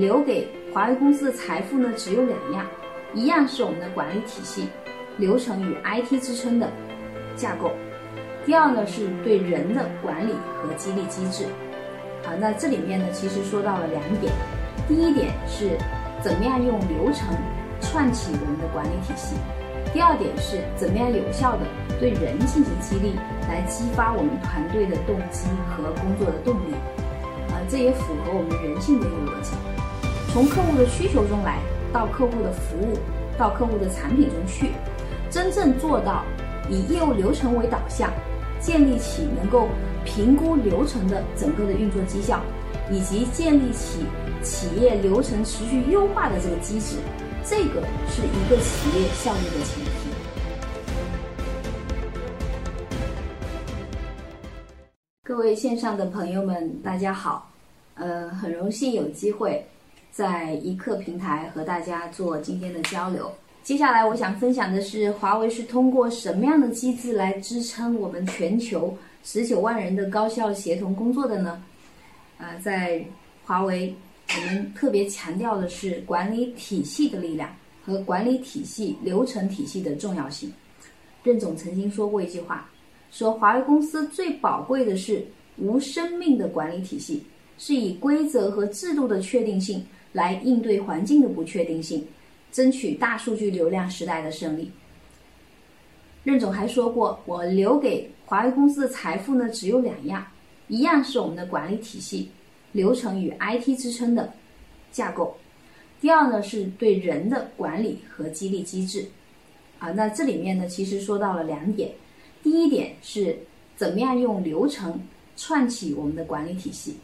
留给华为公司的财富呢，只有两样，一样是我们的管理体系、流程与 IT 支撑的架构；第二呢，是对人的管理和激励机制。啊，那这里面呢，其实说到了两点，第一点是怎么样用流程串起我们的管理体系；第二点是怎么样有效的对人进行激励，来激发我们团队的动机和工作的动力。啊这也符合我们人性的一个逻辑，从客户的需求中来，到客户的服务，到客户的产品中去，真正做到以业务流程为导向，建立起能够评估流程的整个的运作绩效，以及建立起企业流程持续优化的这个机制，这个是一个企业效率的前提。各位线上的朋友们，大家好。呃，很荣幸有机会在一刻平台和大家做今天的交流。接下来我想分享的是，华为是通过什么样的机制来支撑我们全球十九万人的高效协同工作的呢？啊，在华为，我们特别强调的是管理体系的力量和管理体系流程体系的重要性。任总曾经说过一句话，说华为公司最宝贵的是无生命的管理体系。是以规则和制度的确定性来应对环境的不确定性，争取大数据流量时代的胜利。任总还说过，我留给华为公司的财富呢，只有两样，一样是我们的管理体系、流程与 IT 支撑的架构；第二呢，是对人的管理和激励机制。啊，那这里面呢，其实说到了两点，第一点是怎么样用流程串起我们的管理体系。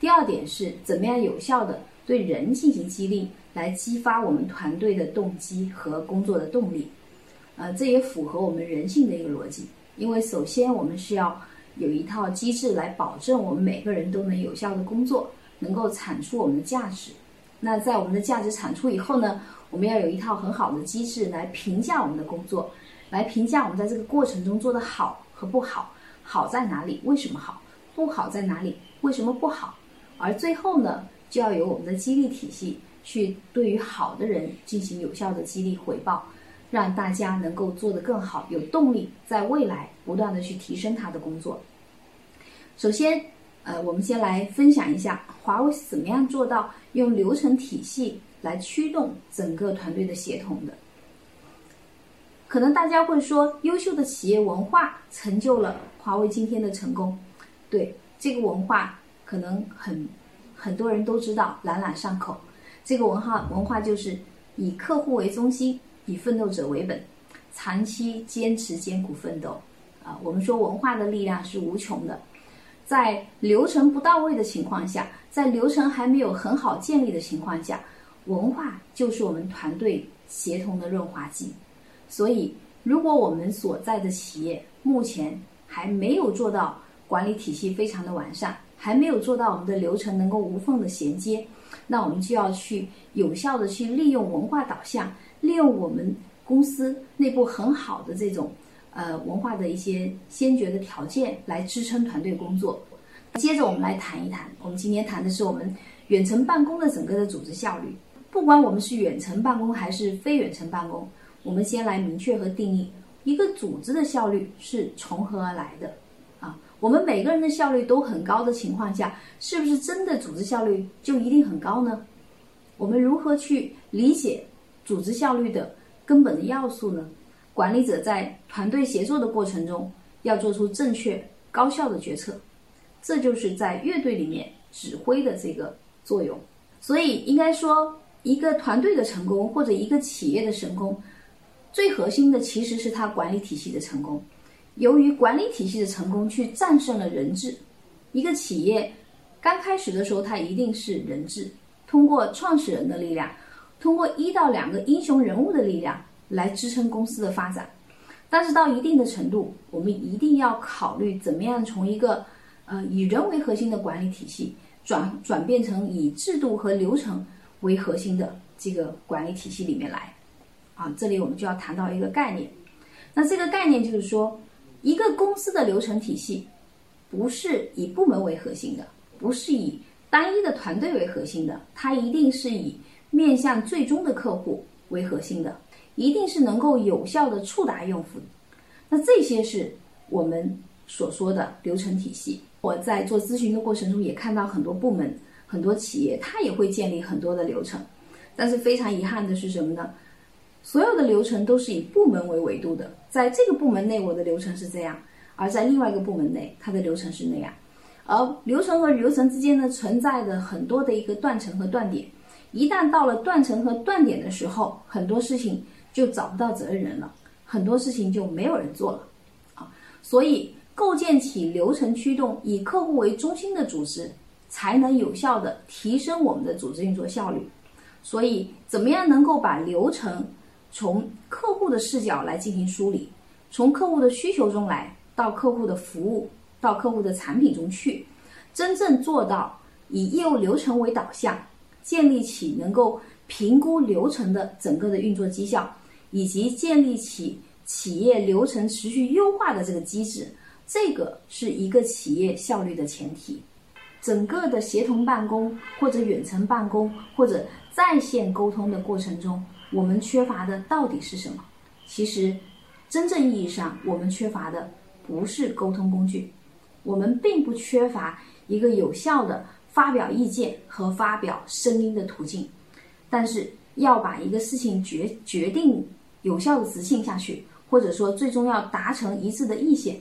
第二点是怎么样有效的对人进行激励，来激发我们团队的动机和工作的动力，呃，这也符合我们人性的一个逻辑。因为首先我们是要有一套机制来保证我们每个人都能有效的工作，能够产出我们的价值。那在我们的价值产出以后呢，我们要有一套很好的机制来评价我们的工作，来评价我们在这个过程中做的好和不好，好在哪里？为什么好？不好在哪里？为什么不好？而最后呢，就要有我们的激励体系去对于好的人进行有效的激励回报，让大家能够做得更好，有动力在未来不断的去提升他的工作。首先，呃，我们先来分享一下华为是怎么样做到用流程体系来驱动整个团队的协同的。可能大家会说，优秀的企业文化成就了华为今天的成功。对这个文化。可能很很多人都知道，朗朗上口。这个文化文化就是以客户为中心，以奋斗者为本，长期坚持艰苦奋斗。啊，我们说文化的力量是无穷的。在流程不到位的情况下，在流程还没有很好建立的情况下，文化就是我们团队协同的润滑剂。所以，如果我们所在的企业目前还没有做到管理体系非常的完善，还没有做到我们的流程能够无缝的衔接，那我们就要去有效的去利用文化导向，利用我们公司内部很好的这种呃文化的一些先决的条件来支撑团队工作。接着我们来谈一谈，我们今天谈的是我们远程办公的整个的组织效率。不管我们是远程办公还是非远程办公，我们先来明确和定义一个组织的效率是从何而来的。我们每个人的效率都很高的情况下，是不是真的组织效率就一定很高呢？我们如何去理解组织效率的根本的要素呢？管理者在团队协作的过程中要做出正确高效的决策，这就是在乐队里面指挥的这个作用。所以应该说，一个团队的成功或者一个企业的成功，最核心的其实是它管理体系的成功。由于管理体系的成功，去战胜了人治。一个企业刚开始的时候，它一定是人治，通过创始人的力量，通过一到两个英雄人物的力量来支撑公司的发展。但是到一定的程度，我们一定要考虑怎么样从一个呃以人为核心的管理体系，转转变成以制度和流程为核心的这个管理体系里面来。啊，这里我们就要谈到一个概念。那这个概念就是说。一个公司的流程体系，不是以部门为核心的，不是以单一的团队为核心的，它一定是以面向最终的客户为核心的，一定是能够有效的触达用户。那这些是我们所说的流程体系。我在做咨询的过程中，也看到很多部门、很多企业，它也会建立很多的流程。但是非常遗憾的是什么呢？所有的流程都是以部门为维度的，在这个部门内，我的流程是这样；而在另外一个部门内，它的流程是那样。而流程和流程之间呢，存在着很多的一个断层和断点。一旦到了断层和断点的时候，很多事情就找不到责任人了，很多事情就没有人做了啊。所以，构建起流程驱动、以客户为中心的组织，才能有效的提升我们的组织运作效率。所以，怎么样能够把流程？从客户的视角来进行梳理，从客户的需求中来到客户的服务，到客户的产品中去，真正做到以业务流程为导向，建立起能够评估流程的整个的运作绩效，以及建立起企业流程持续优化的这个机制，这个是一个企业效率的前提。整个的协同办公或者远程办公或者在线沟通的过程中。我们缺乏的到底是什么？其实，真正意义上，我们缺乏的不是沟通工具，我们并不缺乏一个有效的发表意见和发表声音的途径。但是，要把一个事情决决定有效的执行下去，或者说最终要达成一致的意见，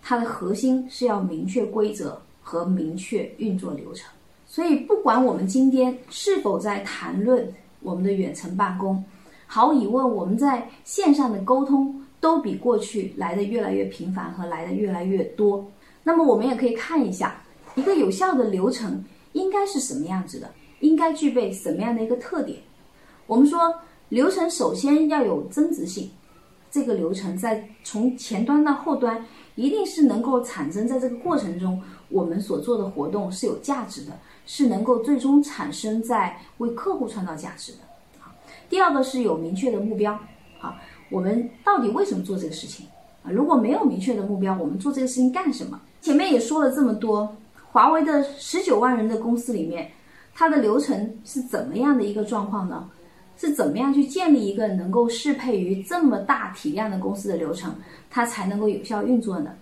它的核心是要明确规则和明确运作流程。所以，不管我们今天是否在谈论。我们的远程办公，毫无疑问，我们在线上的沟通都比过去来的越来越频繁和来的越来越多。那么，我们也可以看一下一个有效的流程应该是什么样子的，应该具备什么样的一个特点。我们说，流程首先要有增值性，这个流程在从前端到后端，一定是能够产生在这个过程中，我们所做的活动是有价值的。是能够最终产生在为客户创造价值的。好，第二个是有明确的目标。好，我们到底为什么做这个事情啊？如果没有明确的目标，我们做这个事情干什么？前面也说了这么多，华为的十九万人的公司里面，它的流程是怎么样的一个状况呢？是怎么样去建立一个能够适配于这么大体量的公司的流程，它才能够有效运作呢？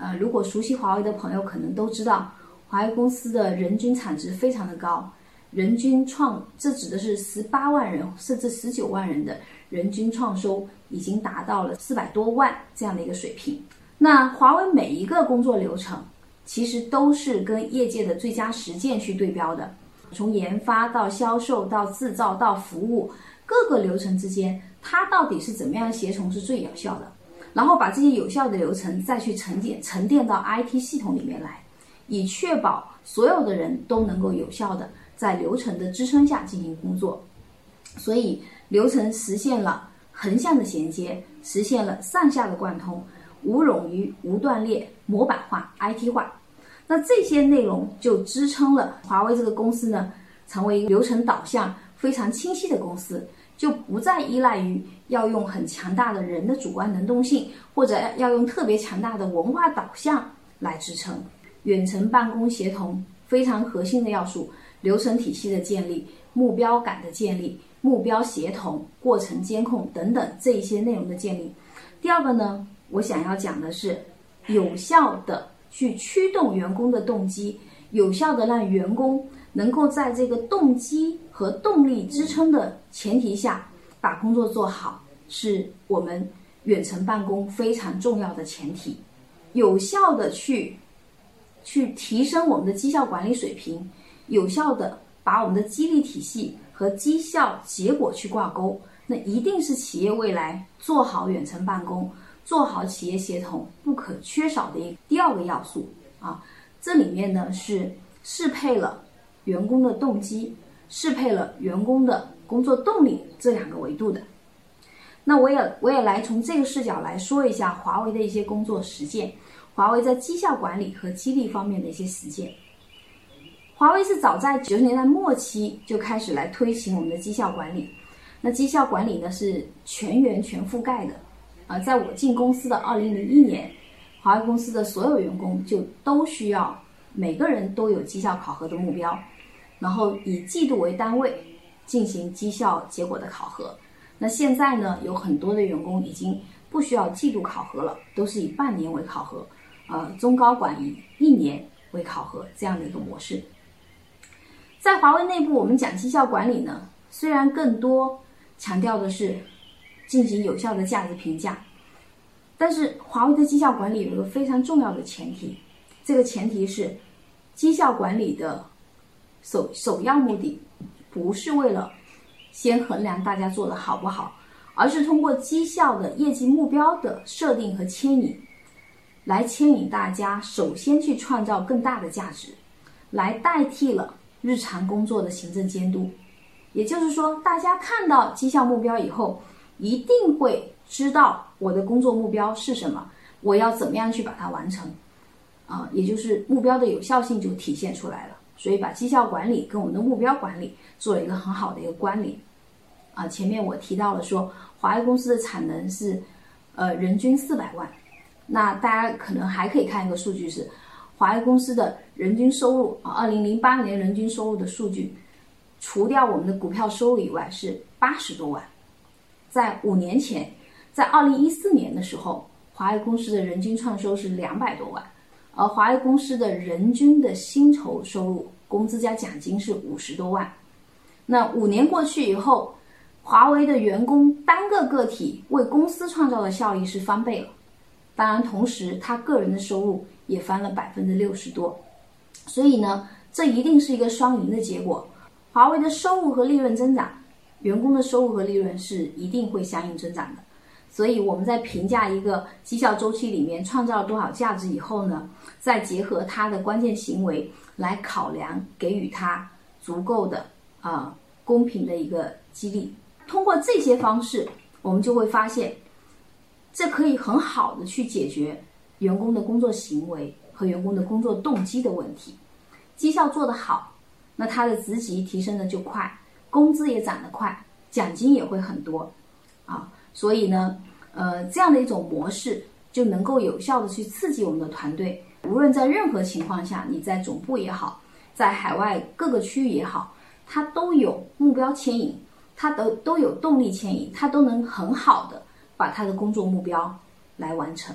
呃，如果熟悉华为的朋友可能都知道。华为公司的人均产值非常的高，人均创，这指的是十八万人甚至十九万人的人均创收已经达到了四百多万这样的一个水平。那华为每一个工作流程其实都是跟业界的最佳实践去对标的，从研发到销售到制造到服务各个流程之间，它到底是怎么样协同是最有效的？然后把这些有效的流程再去沉淀沉淀到 IT 系统里面来。以确保所有的人都能够有效的在流程的支撑下进行工作，所以流程实现了横向的衔接，实现了上下的贯通，无冗余、无断裂、模板化、IT 化。那这些内容就支撑了华为这个公司呢，成为一个流程导向非常清晰的公司，就不再依赖于要用很强大的人的主观能动性，或者要用特别强大的文化导向来支撑。远程办公协同非常核心的要素，流程体系的建立、目标感的建立、目标协同、过程监控等等这一些内容的建立。第二个呢，我想要讲的是，有效的去驱动员工的动机，有效的让员工能够在这个动机和动力支撑的前提下，把工作做好，是我们远程办公非常重要的前提。有效的去。去提升我们的绩效管理水平，有效的把我们的激励体系和绩效结果去挂钩，那一定是企业未来做好远程办公、做好企业协同不可缺少的一第二个要素啊。这里面呢是适配了员工的动机，适配了员工的工作动力这两个维度的。那我也我也来从这个视角来说一下华为的一些工作实践。华为在绩效管理和激励方面的一些实践。华为是早在九十年代末期就开始来推行我们的绩效管理。那绩效管理呢是全员全覆盖的。啊，在我进公司的二零零一年，华为公司的所有员工就都需要每个人都有绩效考核的目标，然后以季度为单位进行绩效结果的考核。那现在呢，有很多的员工已经不需要季度考核了，都是以半年为考核，呃，中高管以一年为考核这样的一个模式。在华为内部，我们讲绩效管理呢，虽然更多强调的是进行有效的价值评价，但是华为的绩效管理有一个非常重要的前提，这个前提是绩效管理的首首要目的不是为了先衡量大家做的好不好，而是通过绩效的业绩目标的设定和牵引，来牵引大家首先去创造更大的价值，来代替了。日常工作的行政监督，也就是说，大家看到绩效目标以后，一定会知道我的工作目标是什么，我要怎么样去把它完成，啊，也就是目标的有效性就体现出来了。所以，把绩效管理跟我们的目标管理做了一个很好的一个关联。啊，前面我提到了说，华为公司的产能是，呃，人均四百万，那大家可能还可以看一个数据是。华为公司的人均收入啊，二零零八年人均收入的数据，除掉我们的股票收入以外是八十多万。在五年前，在二零一四年的时候，华为公司的人均创收是两百多万，而华为公司的人均的薪酬收入，工资加奖金是五十多万。那五年过去以后，华为的员工单个个体为公司创造的效益是翻倍了。当然，同时他个人的收入。也翻了百分之六十多，所以呢，这一定是一个双赢的结果。华为的收入和利润增长，员工的收入和利润是一定会相应增长的。所以我们在评价一个绩效周期里面创造了多少价值以后呢，再结合他的关键行为来考量，给予他足够的啊公平的一个激励。通过这些方式，我们就会发现，这可以很好的去解决。员工的工作行为和员工的工作动机的问题，绩效做得好，那他的职级提升的就快，工资也涨得快，奖金也会很多，啊，所以呢，呃，这样的一种模式就能够有效的去刺激我们的团队，无论在任何情况下，你在总部也好，在海外各个区域也好，它都有目标牵引，它都都有动力牵引，它都能很好的把它的工作目标来完成。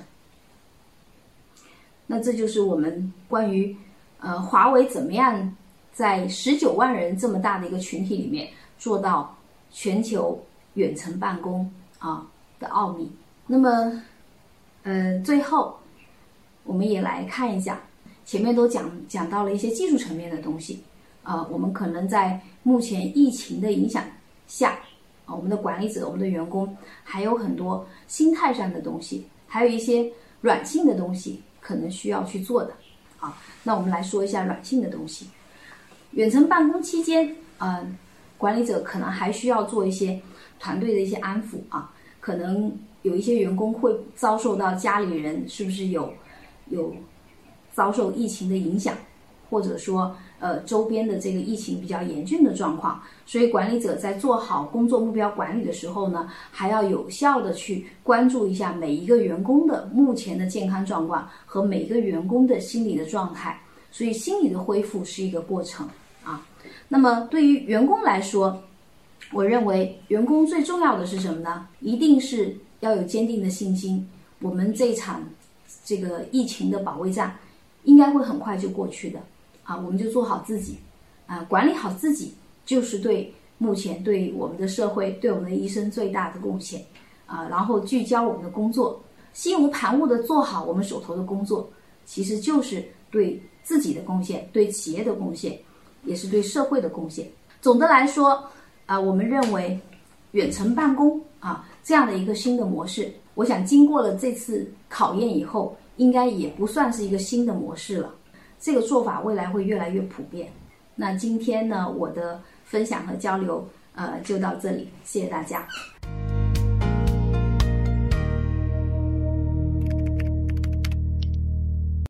那这就是我们关于，呃，华为怎么样在十九万人这么大的一个群体里面做到全球远程办公啊的奥秘。那么，呃，最后我们也来看一下，前面都讲讲到了一些技术层面的东西啊，我们可能在目前疫情的影响下啊，我们的管理者、我们的员工还有很多心态上的东西，还有一些软性的东西。可能需要去做的，啊，那我们来说一下软性的东西。远程办公期间，嗯，管理者可能还需要做一些团队的一些安抚啊，可能有一些员工会遭受到家里人是不是有有遭受疫情的影响，或者说。呃，周边的这个疫情比较严峻的状况，所以管理者在做好工作目标管理的时候呢，还要有效的去关注一下每一个员工的目前的健康状况和每一个员工的心理的状态。所以心理的恢复是一个过程。那么对于员工来说，我认为员工最重要的是什么呢？一定是要有坚定的信心。我们这场这个疫情的保卫战应该会很快就过去的。啊，我们就做好自己，啊，管理好自己，就是对目前对我们的社会、对我们的一生最大的贡献，啊，然后聚焦我们的工作，心无旁骛的做好我们手头的工作，其实就是对自己的贡献，对企业的贡献，也是对社会的贡献。总的来说，啊，我们认为远程办公啊这样的一个新的模式，我想经过了这次考验以后，应该也不算是一个新的模式了。这个做法未来会越来越普遍。那今天呢，我的分享和交流，呃，就到这里，谢谢大家。